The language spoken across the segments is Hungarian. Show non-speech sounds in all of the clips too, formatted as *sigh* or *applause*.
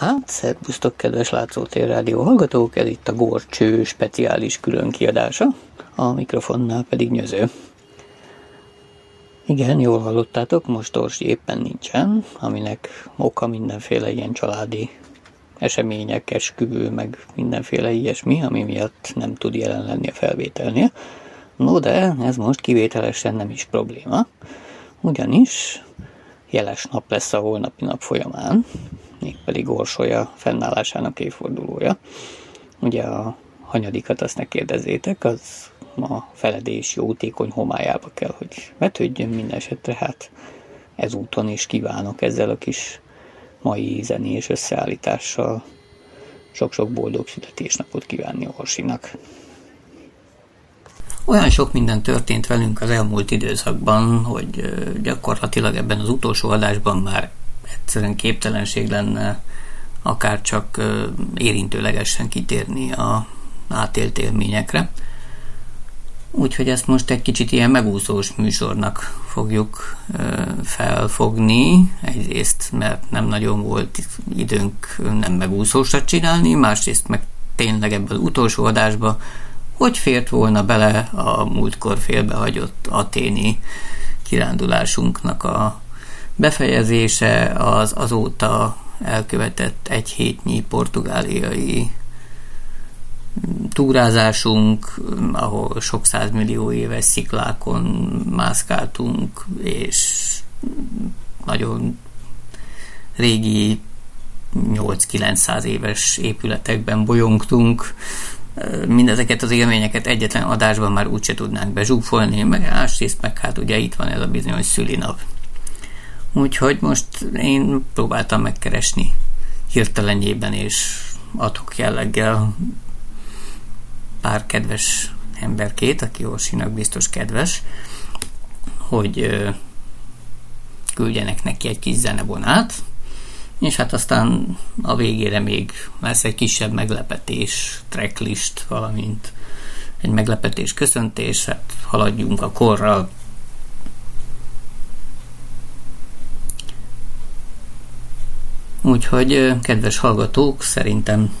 Hát, szervusztok, kedves Látszótér Rádió hallgatók, ez itt a Gorcső speciális külön kiadása, a mikrofonnál pedig nyöző. Igen, jól hallottátok, most Orsi éppen nincsen, aminek oka mindenféle ilyen családi események, esküvő, meg mindenféle ilyesmi, ami miatt nem tud jelen lenni a felvételnél. No de ez most kivételesen nem is probléma, ugyanis jeles nap lesz a holnapi nap folyamán, mégpedig Orsolya fennállásának évfordulója. Ugye a hanyadikat azt ne kérdezzétek, az a feledés jótékony homályába kell, hogy vetődjön minden esetre, hát ezúton is kívánok ezzel a kis mai zenés összeállítással sok-sok boldog születésnapot kívánni Orsinak. Olyan sok minden történt velünk az elmúlt időszakban, hogy gyakorlatilag ebben az utolsó adásban már egyszerűen képtelenség lenne akár csak érintőlegesen kitérni a átélt élményekre. Úgyhogy ezt most egy kicsit ilyen megúszós műsornak fogjuk felfogni. Egyrészt, mert nem nagyon volt időnk nem megúszósat csinálni, másrészt meg tényleg ebből utolsó adásba hogy fért volna bele a múltkor félbehagyott aténi kirándulásunknak a befejezése az azóta elkövetett egy hétnyi portugáliai túrázásunk, ahol sok százmillió éves sziklákon mászkáltunk, és nagyon régi 8-900 éves épületekben bolyongtunk. Mindezeket az élményeket egyetlen adásban már úgyse tudnánk bezsúfolni, meg másrészt meg hát ugye itt van ez a bizonyos szülinap. Úgyhogy most én próbáltam megkeresni hirtelenjében és adok jelleggel pár kedves emberkét, aki Orsinak biztos kedves, hogy küldjenek neki egy kis zenebonát, és hát aztán a végére még lesz egy kisebb meglepetés, tracklist, valamint egy meglepetés köszöntés, hát haladjunk a korral, Úgyhogy, kedves hallgatók, szerintem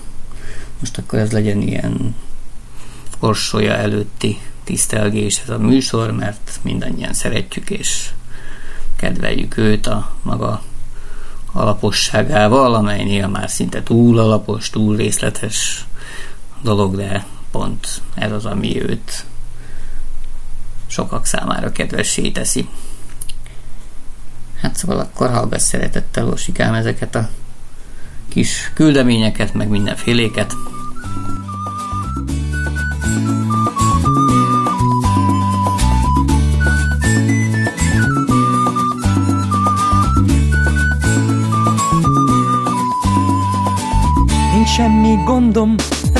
most akkor ez legyen ilyen orsolya előtti tisztelgés ez a műsor, mert mindannyian szeretjük és kedveljük őt a maga alaposságával, amelynél már szinte túl alapos, túl részletes dolog, de pont ez az, ami őt sokak számára kedvessé teszi. Hát szóval akkor hallgass szeretettel, Orsikám, ezeket a kis küldeményeket, meg mindenféléket. Semmi gondom,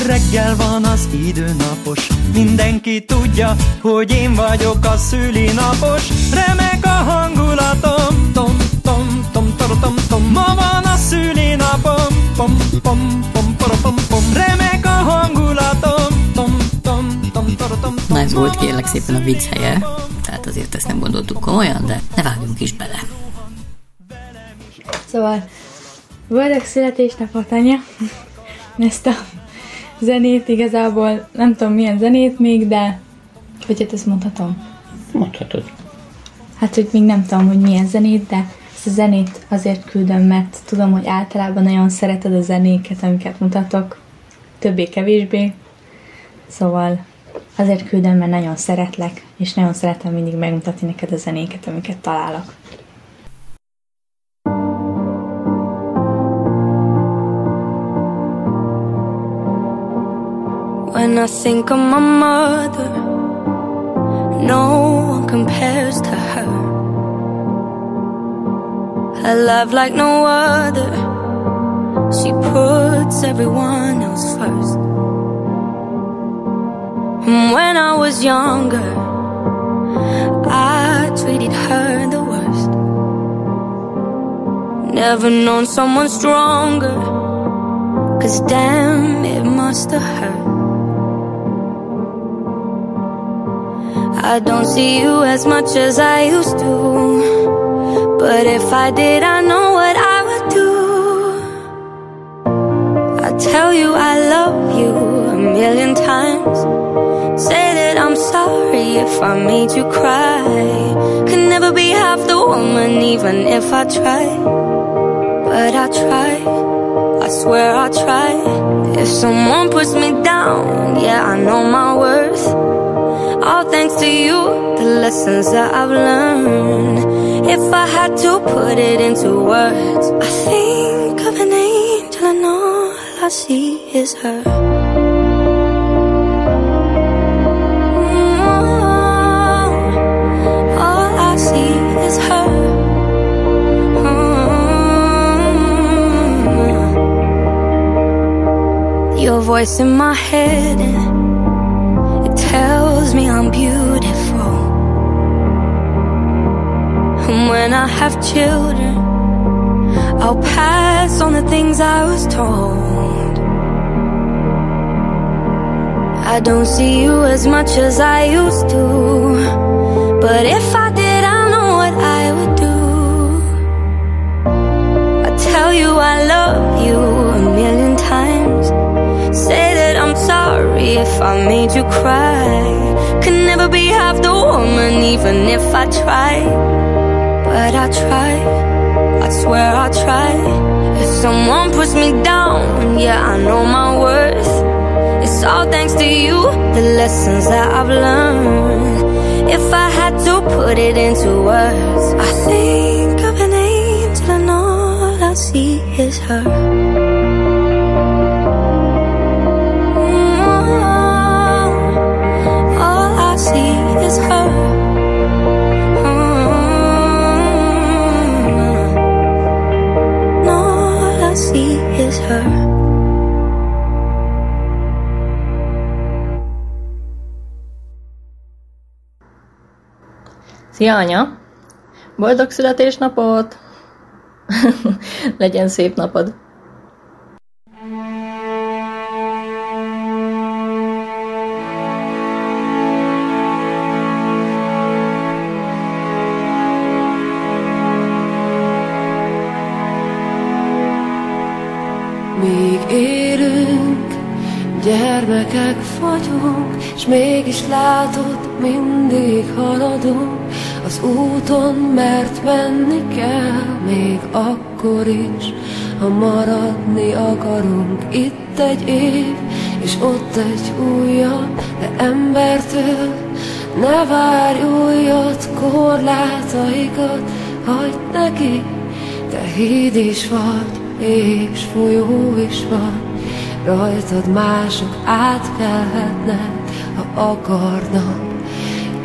reggel van az időnapos. Mindenki tudja, hogy én vagyok a szülinapos. Remek a hangulatom, tom, tom, tom, tom, tom, tom. Ma van a szülinapom, pom, pom, pom, pom, pom, pom. Remek a hangulatom, tom, tom, tom, tom, tom, Na ez volt kérlek szépen a vicc helye, tehát azért ezt nem gondoltuk komolyan, de ne vágjunk is bele. Szóval, boldog születésnapot, anya! Ezt a zenét igazából nem tudom milyen zenét még, de hogy hát ezt mondhatom? Mondhatod. Hát, hogy még nem tudom, hogy milyen zenét, de ezt a zenét azért küldöm, mert tudom, hogy általában nagyon szereted a zenéket, amiket mutatok, többé-kevésbé. Szóval azért küldöm, mert nagyon szeretlek, és nagyon szeretem mindig megmutatni neked a zenéket, amiket találok. When I think of my mother, no one compares to her. Her love like no other, she puts everyone else first. And when I was younger, I treated her the worst. Never known someone stronger, cause damn, it must have hurt. I don't see you as much as I used to. But if I did, I know what I would do. I tell you I love you a million times. Say that I'm sorry if I made you cry. Could never be half the woman, even if I try. But I try, I swear I try. If someone puts me down, yeah, I know my worth. All thanks to you, the lessons that I've learned. If I had to put it into words, I think of an angel and all I see is her. Mm, All I see is her. Mm. Your voice in my head, I'm beautiful. And when I have children, I'll pass on the things I was told. I don't see you as much as I used to. But if I did, I know what I would do. I tell you I love you a million times. Say that I'm sorry if I made you cry. Could never be half the woman, even if I try. But I try, I swear I try. If someone puts me down, yeah, I know my worth. It's all thanks to you, the lessons that I've learned. If I had to put it into words, I think of an angel and all I see is her. Szia, anya! Boldog születésnapot! *laughs* Legyen szép napod! Még élünk, gyermekek vagyunk, és mégis látod, mindig haladunk az úton, mert menni kell, még akkor is, ha maradni akarunk. Itt egy év, és ott egy újabb, de embertől ne várj újat, korlátaikat, hagyd neki, te híd is vagy, és folyó is van, rajtad mások átkelhetnek, ha akarnak.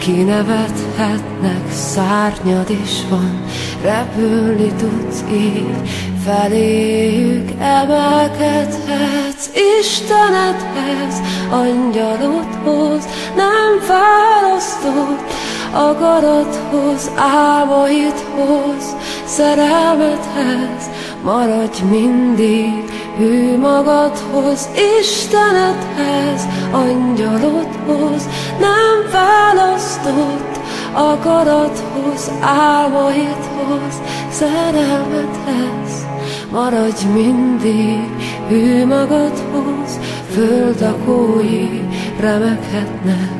Kinevethetnek, szárnyad is van, repülni tudsz így, feléjük emelkedhetsz Istenedhez, angyalodhoz, nem választod, akarathoz, álmaidhoz, szerelmethez, maradj mindig hű magadhoz, Istenedhez, angyalodhoz, nem választott akarathoz, álmaidhoz, szerelmethez, maradj mindig hű magadhoz, földakói remekhetnek,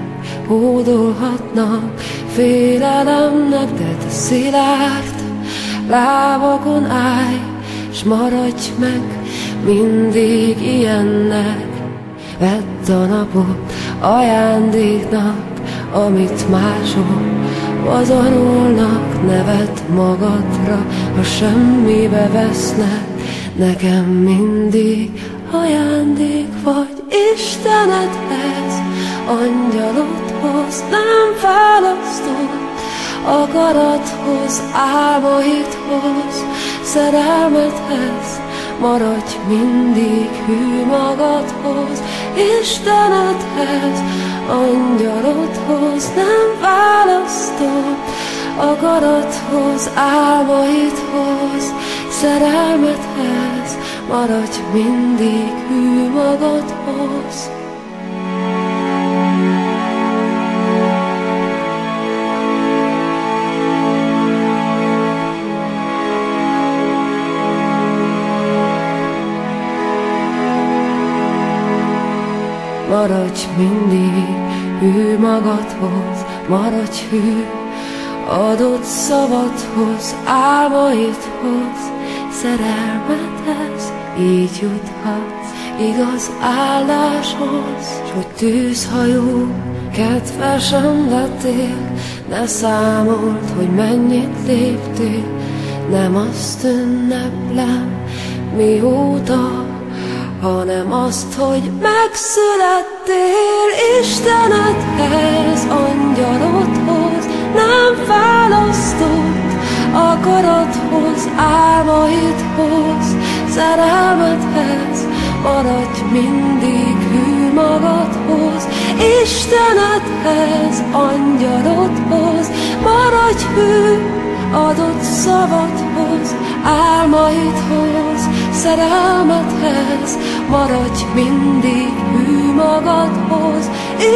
hódolhatnak félelemnek, de te szilárd lábakon állj, s maradj meg mindig ilyennek. Vedd a napot ajándéknak, amit mások pazarolnak, nevet magadra, ha semmibe vesznek. Nekem mindig ajándék vagy Istenedhez, angyalodhoz nem választod, akarathoz, álmaidhoz, szerelmethez, maradj mindig hű magadhoz, Istenedhez, angyalodhoz, nem választod, akarathoz, álmaidhoz, szerelmethez, maradj mindig hű magadhoz. Maradj mindig hű magadhoz, maradj hű. Adott szavadhoz, álmaidhoz, szerelmethez Így juthatsz. Igaz áldáshoz S hogy tűzhajó, kedvesen lettél. Ne számolt, hogy mennyit léptél Nem azt ünneplem, mióta hanem azt, hogy megszülettél Istenedhez, angyalodhoz, nem választott akarathoz, álmaidhoz, szerelmethez, maradj mindig hű magadhoz, Istenedhez, angyalodhoz, maradj hű adott szavadhoz, álmaidhoz, szerelmethez, maradj mindig hű magadhoz,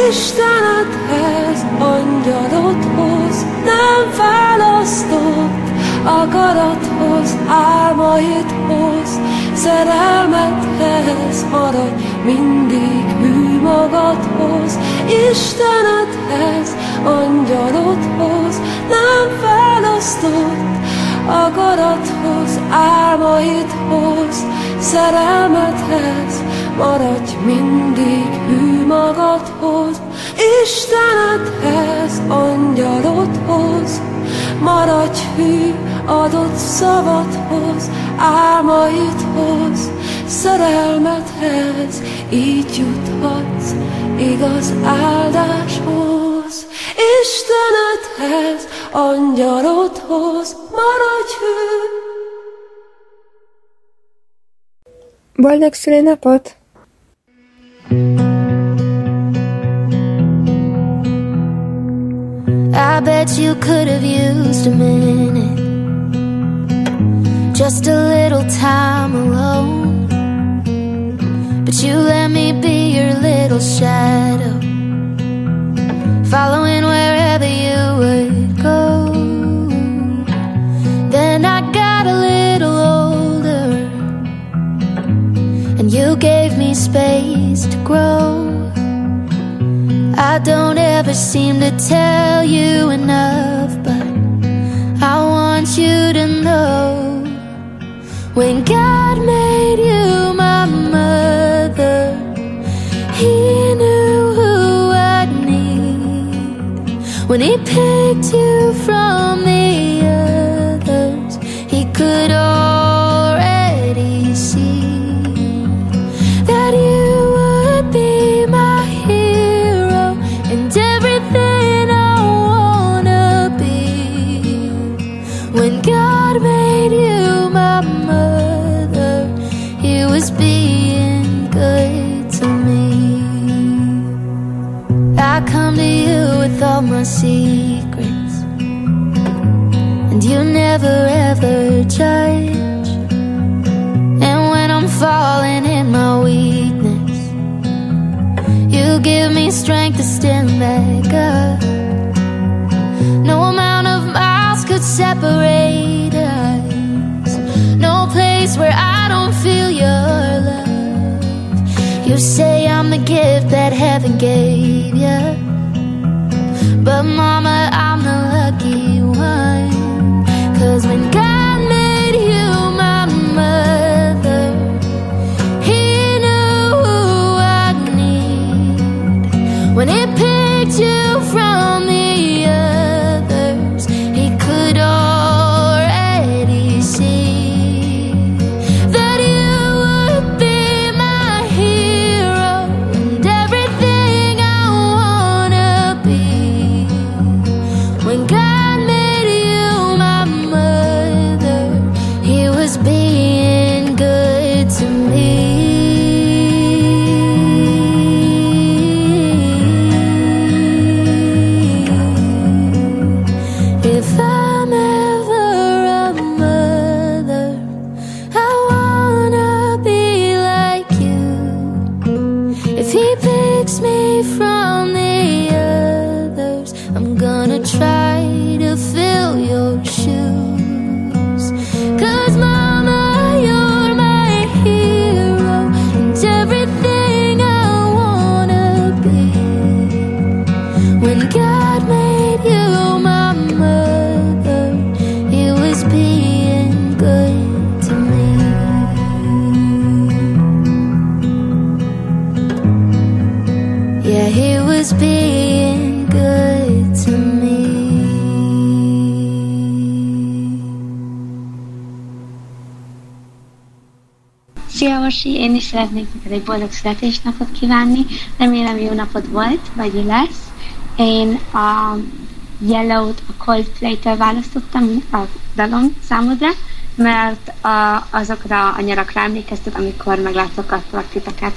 Istenedhez, angyalodhoz, nem választott akarathoz, álmaidhoz, szerelmethez, maradj mindig hű magadhoz, Istenedhez, angyalodhoz, nem választott akarathoz, álmaidhoz, szerelmethez, maradj mindig hű magadhoz, Istenedhez, angyalodhoz, maradj hű adott szavadhoz, álmaidhoz, szerelmethez, így juthatsz igaz áldáshoz. Istenedhez, angyalodhoz, maradj hű. Boldog szülinapot! I bet you could have used a minute Just a little time alone But you let me be your little shadow Following wherever you would you gave me space to grow I don't ever seem to tell you enough, but I want you to know when God made you my mother, He knew who I'd need. When He picked you from the others, He could all my secrets, and you never ever judge. And when I'm falling in my weakness, you give me strength to stand back up. No amount of miles could separate us. No place where I don't feel your love. You say I'm the gift that heaven gave you. But mama, szeretnék neked egy boldog születésnapot kívánni. Remélem jó napod volt, vagy lesz. Én a Yellow-t a Coldplay-től választottam a dalom számodra, mert a, azokra a nyarakra emlékeztet, amikor meglátogattalak titeket.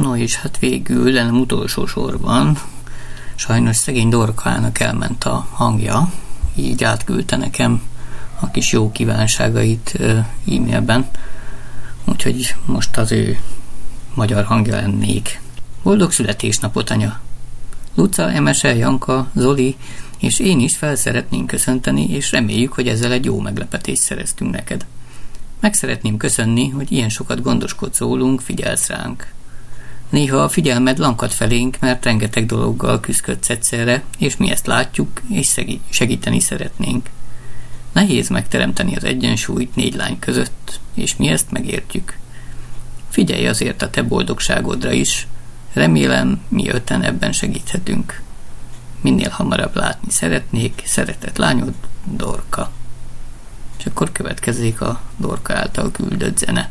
No és hát végül, de nem utolsó sorban, Sajnos szegény Dorkának elment a hangja, így átküldte nekem a kis jó kívánságait e-mailben, úgyhogy most az ő magyar hangja lennék. Boldog születésnapot, anya! Luca, Emese, Janka, Zoli és én is fel szeretnénk köszönteni, és reméljük, hogy ezzel egy jó meglepetést szereztünk neked. Meg szeretném köszönni, hogy ilyen sokat gondoskodsz rólunk, figyelsz ránk. Néha a figyelmed lankad felénk, mert rengeteg dologgal küzdködsz egyszerre, és mi ezt látjuk, és segíteni szeretnénk. Nehéz megteremteni az egyensúlyt négy lány között, és mi ezt megértjük. Figyelj azért a te boldogságodra is, remélem mi öten ebben segíthetünk. Minél hamarabb látni szeretnék, szeretett lányod, Dorka. És akkor következik a Dorka által küldött zene.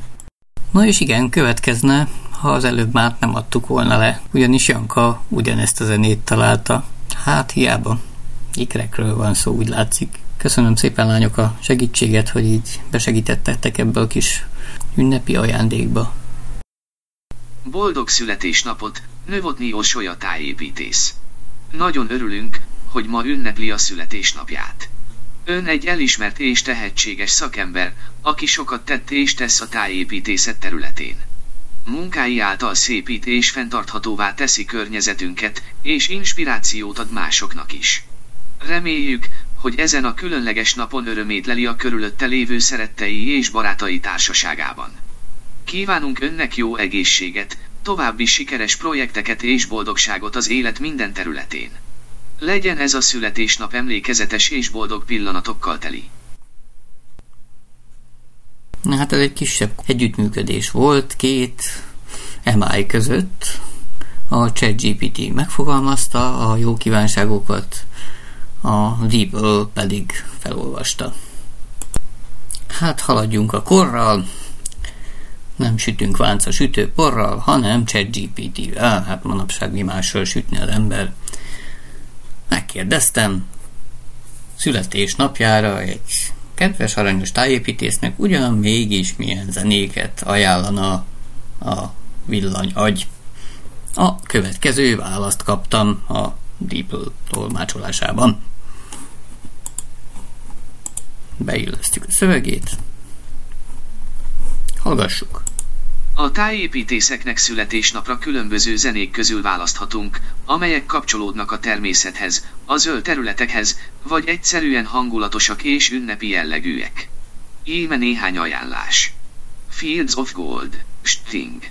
Na és igen, következne, ha az előbb már nem adtuk volna le, ugyanis Janka ugyanezt a zenét találta. Hát hiába, ikrekről van szó, úgy látszik. Köszönöm szépen lányok a segítséget, hogy így besegítettetek ebből a kis ünnepi ajándékba. Boldog születésnapot, Növotni Osolya tájépítész. Nagyon örülünk, hogy ma ünnepli a születésnapját. Ön egy elismert és tehetséges szakember, aki sokat tett és tesz a tájépítészet területén. Munkái által szépít és fenntarthatóvá teszi környezetünket, és inspirációt ad másoknak is. Reméljük, hogy ezen a különleges napon örömét leli a körülötte lévő szerettei és barátai társaságában. Kívánunk önnek jó egészséget, további sikeres projekteket és boldogságot az élet minden területén. Legyen ez a születésnap emlékezetes és boldog pillanatokkal teli. Hát ez egy kisebb együttműködés volt két MI között. A ChatGPT megfogalmazta a jó kívánságokat, a DeepL pedig felolvasta. Hát haladjunk a korral, nem sütünk vánca sütőporral, hanem ChatGPT-vel. Hát manapság mi mással sütne az ember. Megkérdeztem, születésnapjára egy kedves aranyos tájépítésznek ugyan mégis milyen zenéket ajánlana a villany agy. A következő választ kaptam a DeepL tolmácsolásában. Beillesztjük a szövegét. Hallgassuk! A tájépítészeknek születésnapra különböző zenék közül választhatunk, amelyek kapcsolódnak a természethez, a zöld területekhez, vagy egyszerűen hangulatosak és ünnepi jellegűek. Íme néhány ajánlás. Fields of Gold, Sting.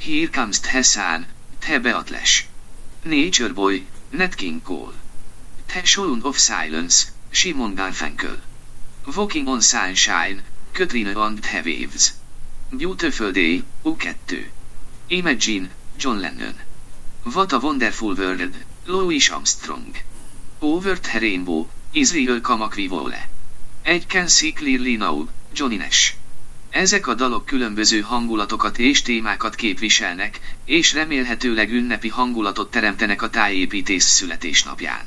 Here Comes Tessan, Te Beatles. Nature Boy, Nat King Cole. The Sound of Silence, Simon Garfunkel. Walking on Sunshine, Katrina and the Waves. Beautiful Day, U2. Imagine, John Lennon. What a Wonderful World, Louis Armstrong. Over the Rainbow, Israel Kamakvivole. Egy Can See Clearly Now, Johnny Nash. Ezek a dalok különböző hangulatokat és témákat képviselnek, és remélhetőleg ünnepi hangulatot teremtenek a tájépítés születésnapján.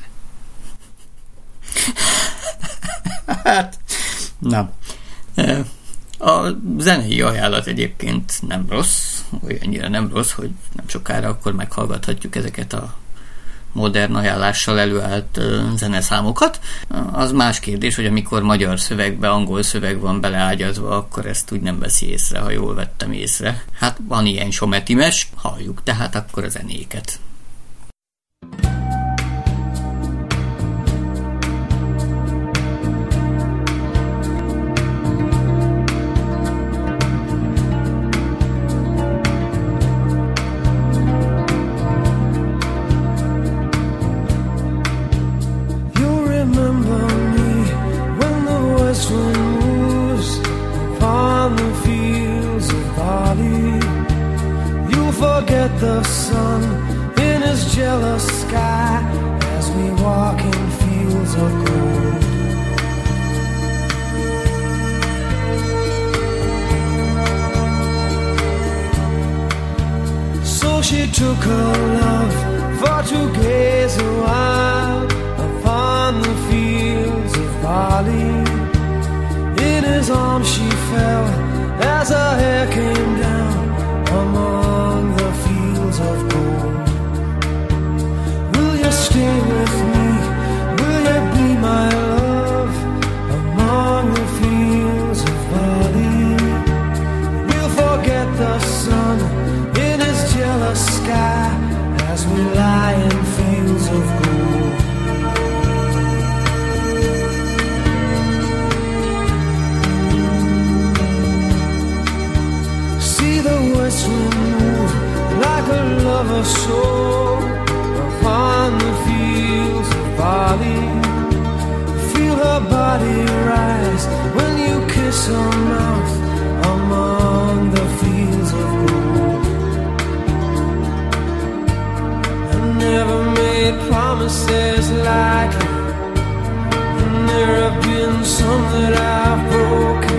hát, na. A zenei ajánlat egyébként nem rossz, olyannyira nem rossz, hogy nem sokára akkor meghallgathatjuk ezeket a modern ajánlással előállt zeneszámokat. Az más kérdés, hogy amikor magyar szövegbe, angol szöveg van beleágyazva, akkor ezt úgy nem veszi észre, ha jól vettem észre. Hát van ilyen sometimes, halljuk tehát akkor a zenéket. A soul upon the fields of Bali. Feel her body rise when you kiss her mouth among the fields of gold. I never made promises you, and there have been some that I've broken.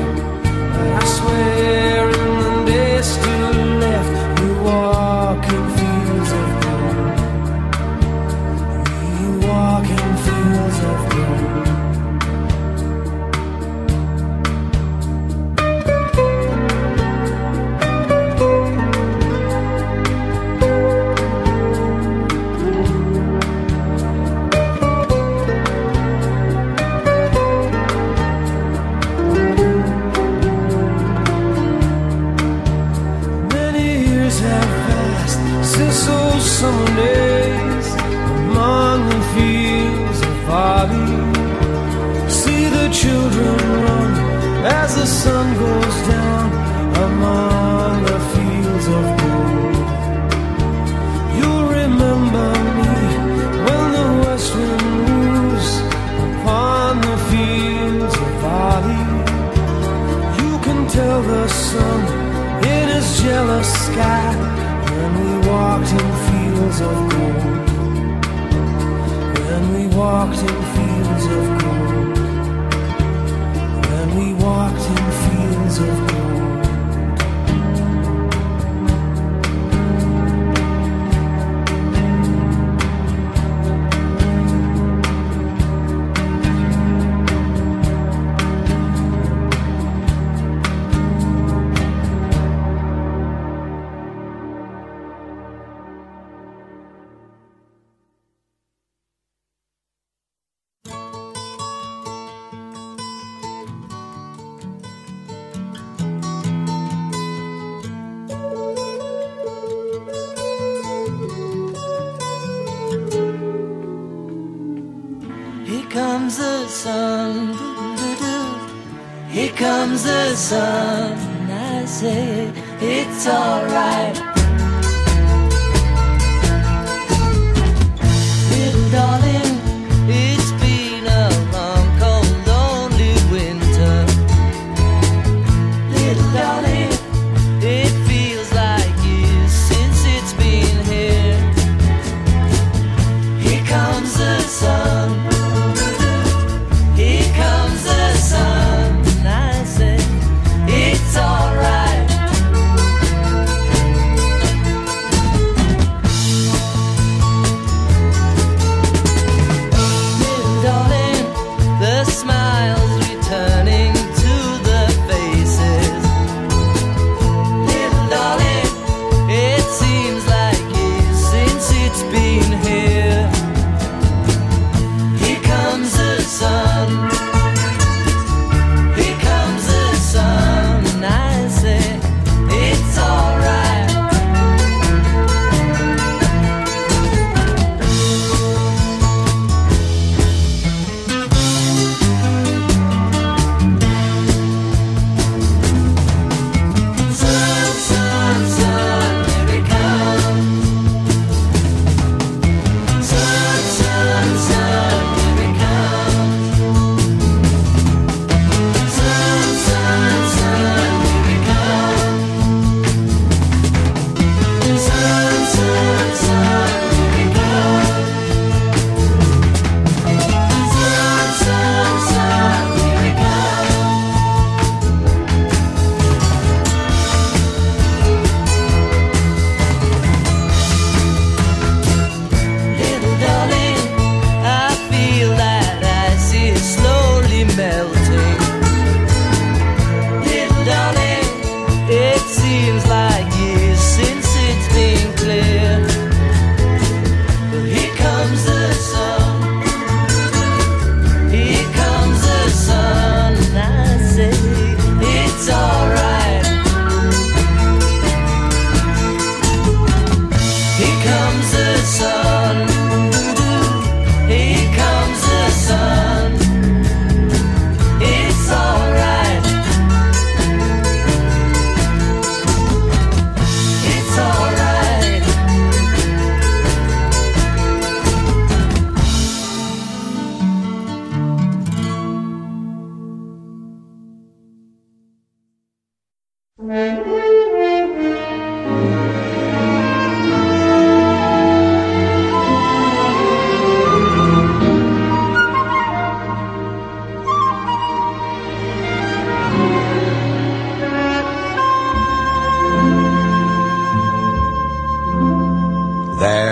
Children run as the sun goes down among the fields of gold. You'll remember me when the west wind moves upon the fields of Bali. You can tell the sun in his jealous sky when we walked in fields of gold. When we walked in sun.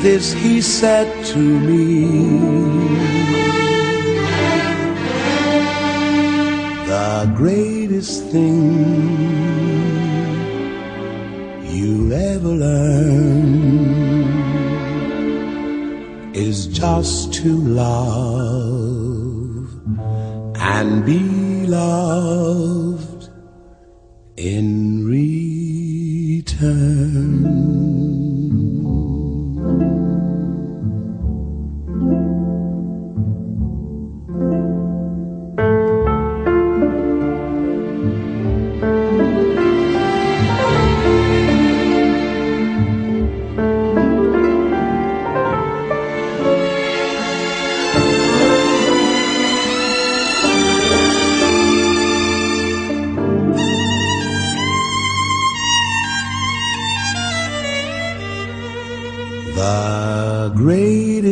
this he said to me. The greatest thing you'll ever learn is just to love and be loved in return.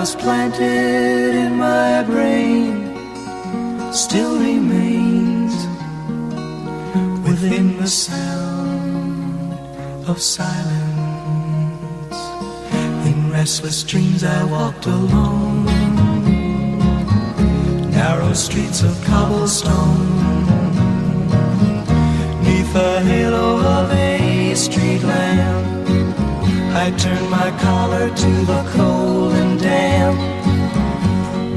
was planted in my brain still remains within the sound of silence. In restless dreams, I walked alone, narrow streets of cobblestone, neath the halo of a street lamp. I turned my collar to the cold.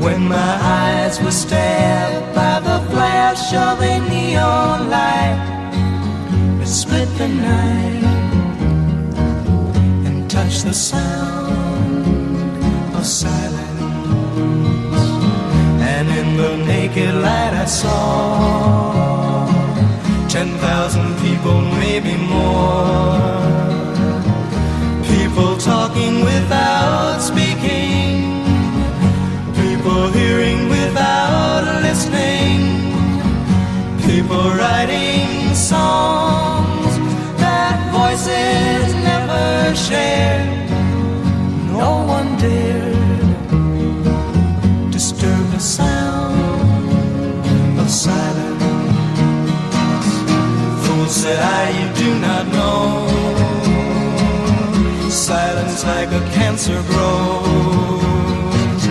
When my eyes were stabbed by the flash of a neon light it split the night and touched the sound of silence. And in the naked light, I saw ten thousand people, maybe more. People writing songs that voices never share. No one dared disturb the sound of silence. Fool said I, you do not know. Silence like a cancer grows.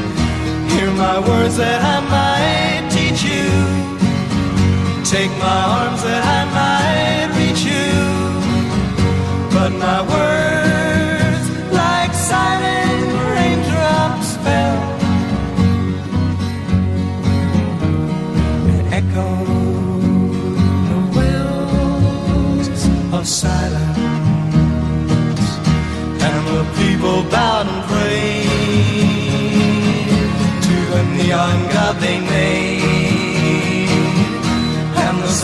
Hear my words that I might. Take my arms that I might reach you. But my words, like silent raindrops, fell and echoed the wells of silence. And the people bowed and prayed to the neon god they made.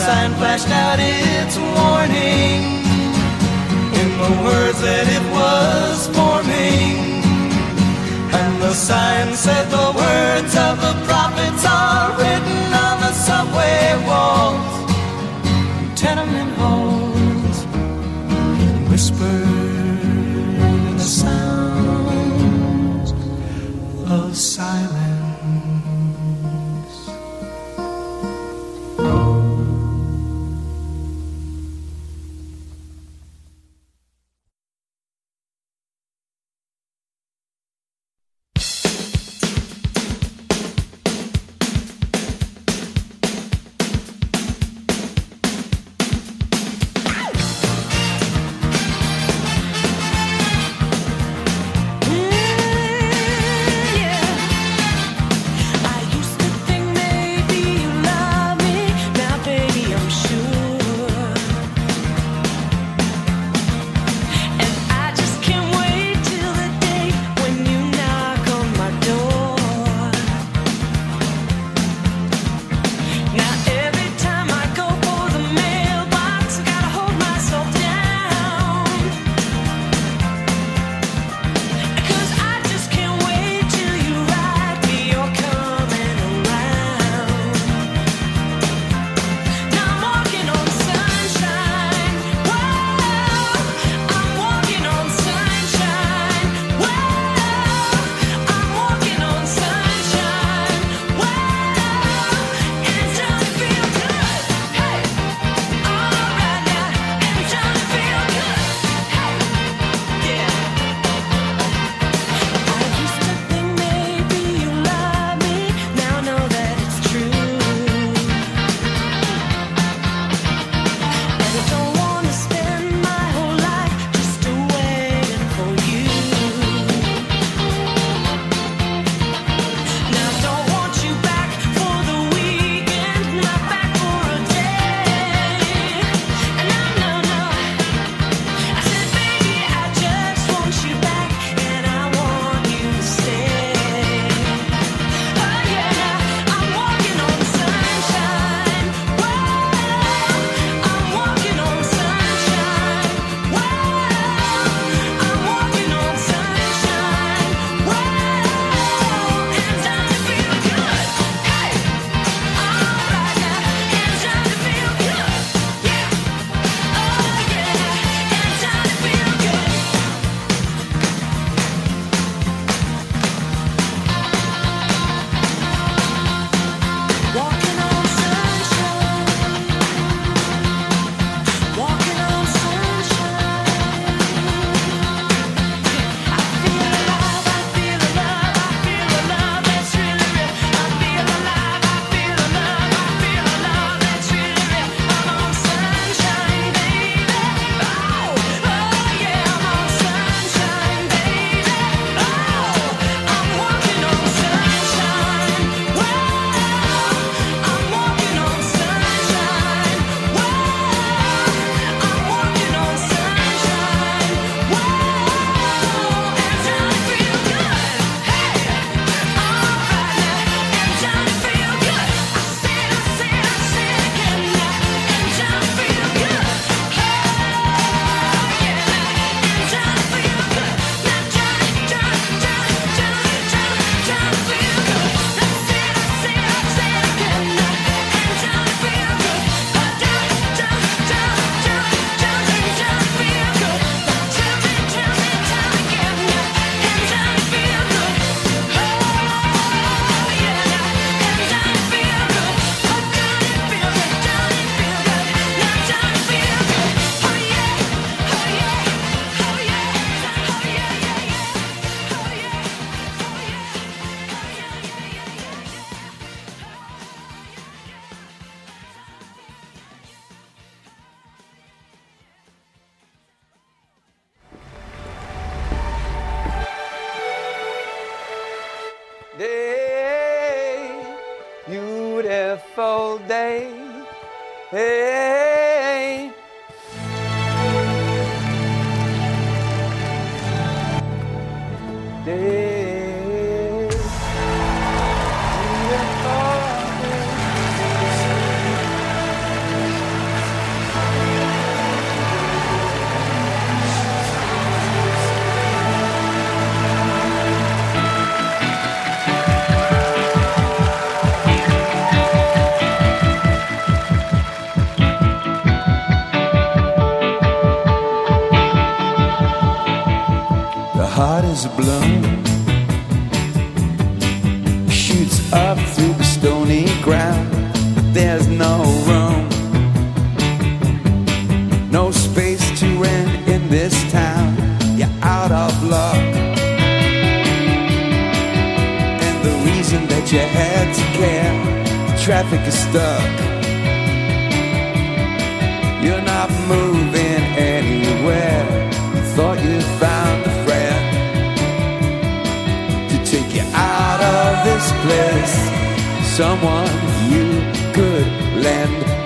Sign flashed out its warning in the words that it was forming. And the sign said the words of the prophets are written on the subway walls, tenement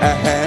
ahead.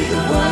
See the world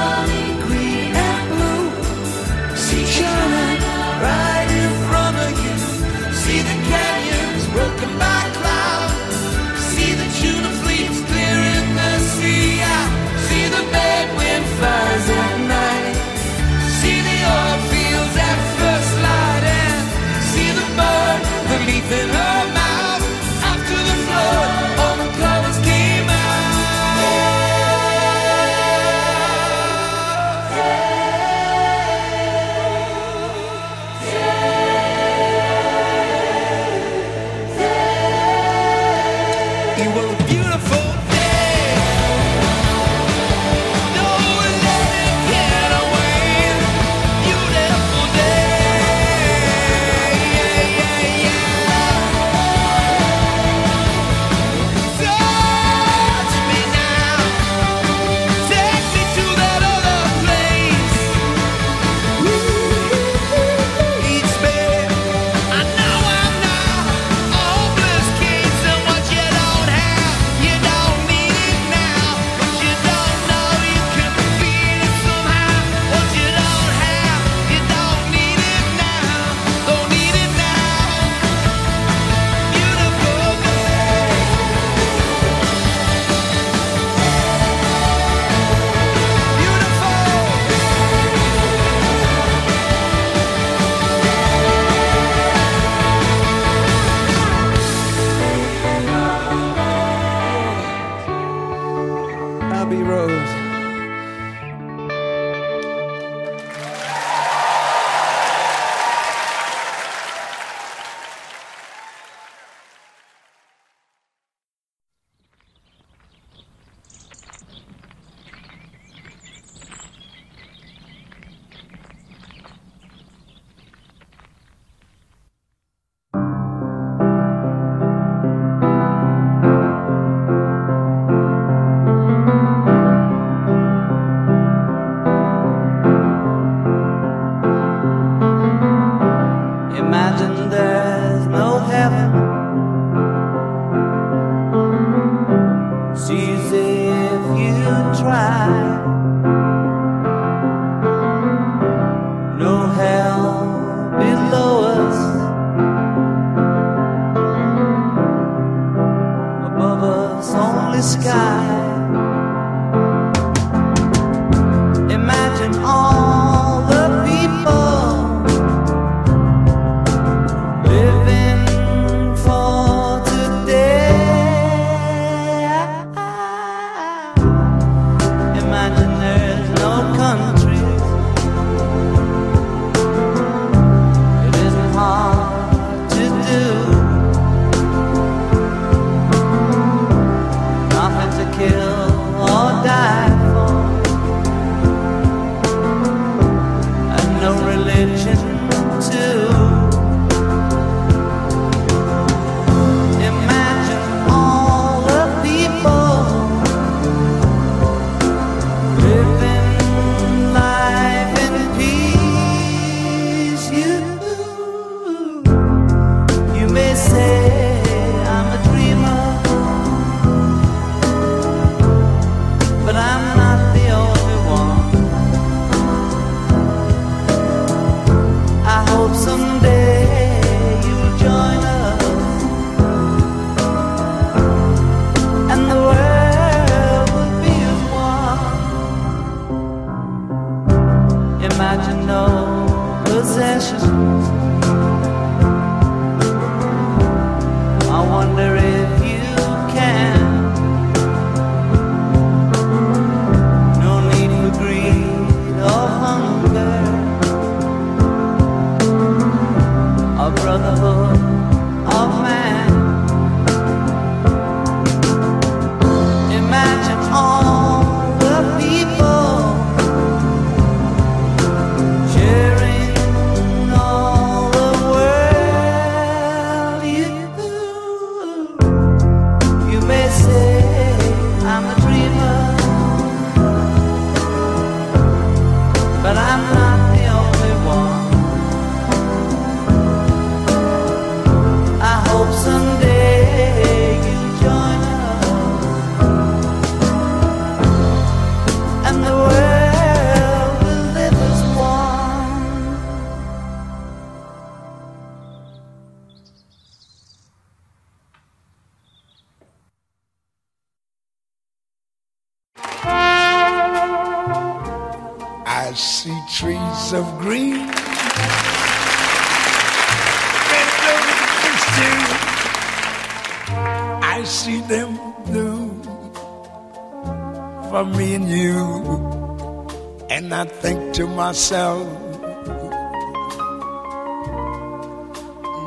And I think to myself,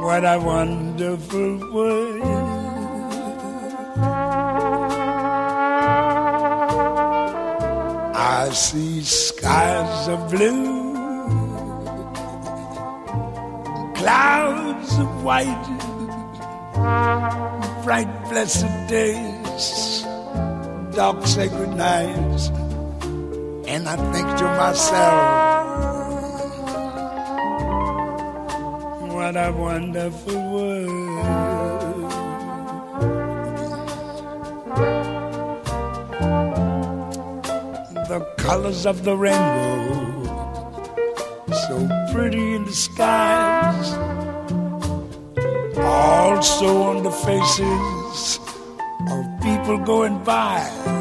what a wonderful world. I see skies of blue, clouds of white, bright blessed days, dark sacred nights, and I think to myself, what a wonderful world. the colors of the rainbow, so pretty in the skies, also on the faces of people going by.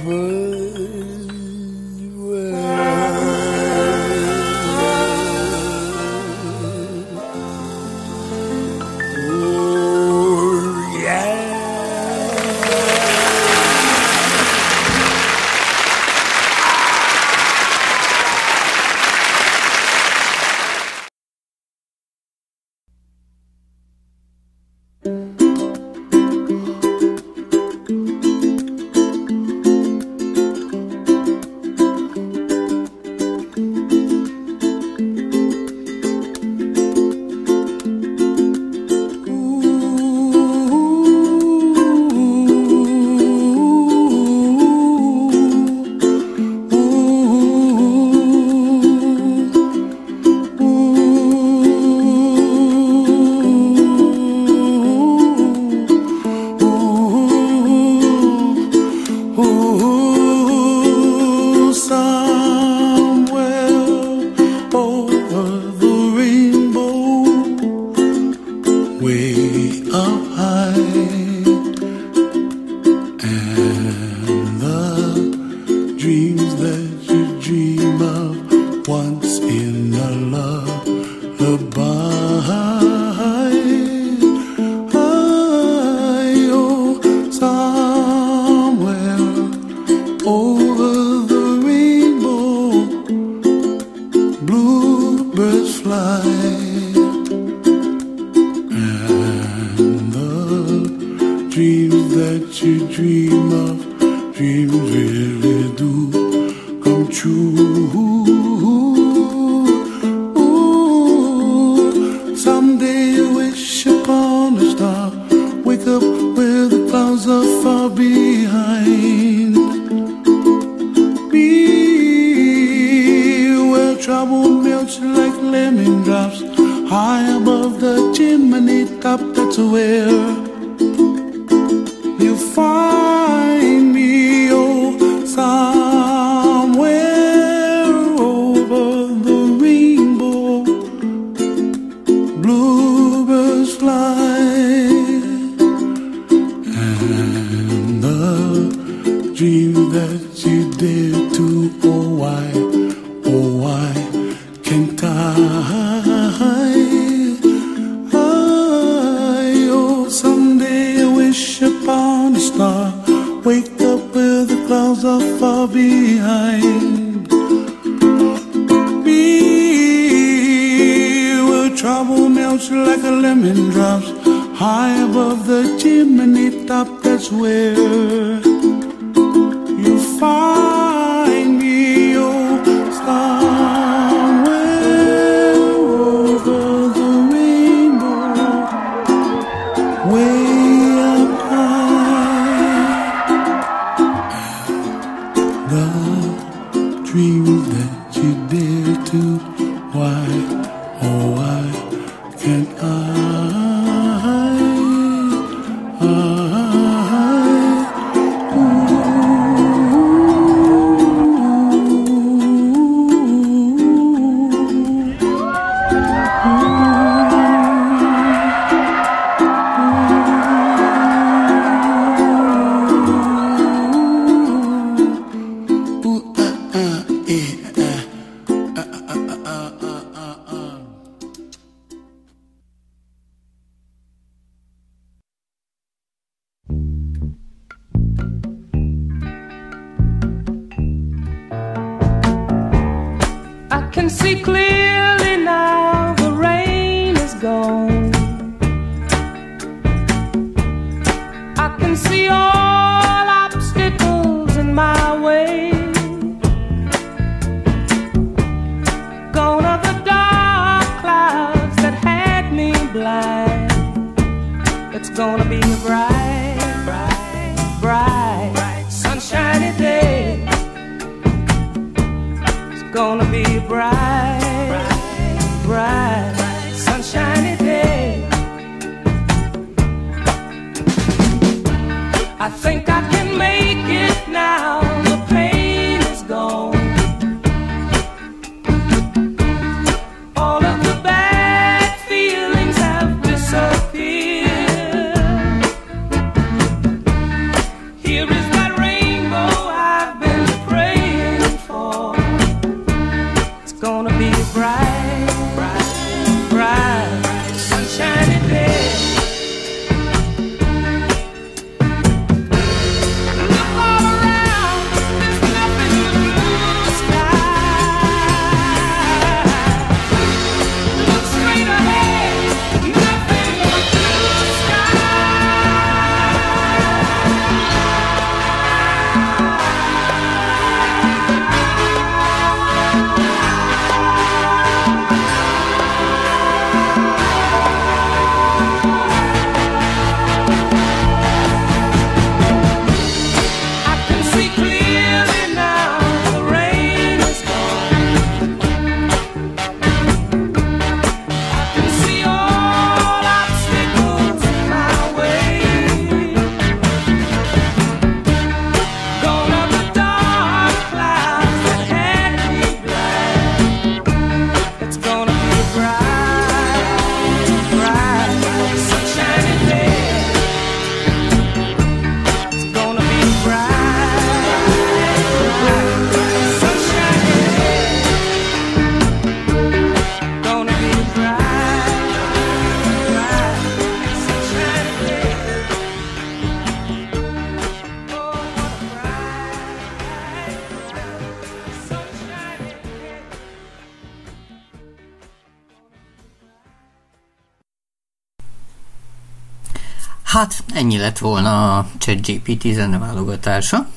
ennyi lett volna a ChatGPT zeneválogatása.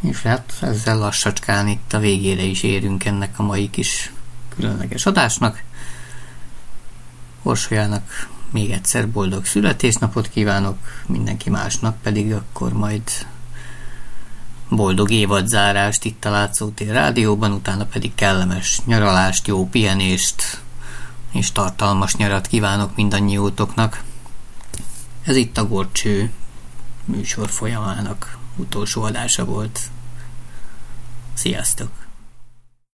És hát ezzel lassacskán itt a végére is érünk ennek a mai kis különleges adásnak. Orsolyának még egyszer boldog születésnapot kívánok, mindenki másnak pedig akkor majd boldog évadzárást itt a Látszótér rádióban, utána pedig kellemes nyaralást, jó pihenést és tartalmas nyarat kívánok mindannyiótoknak. Ez itt a Gorcső műsor folyamának utolsó adása volt. Sziasztok!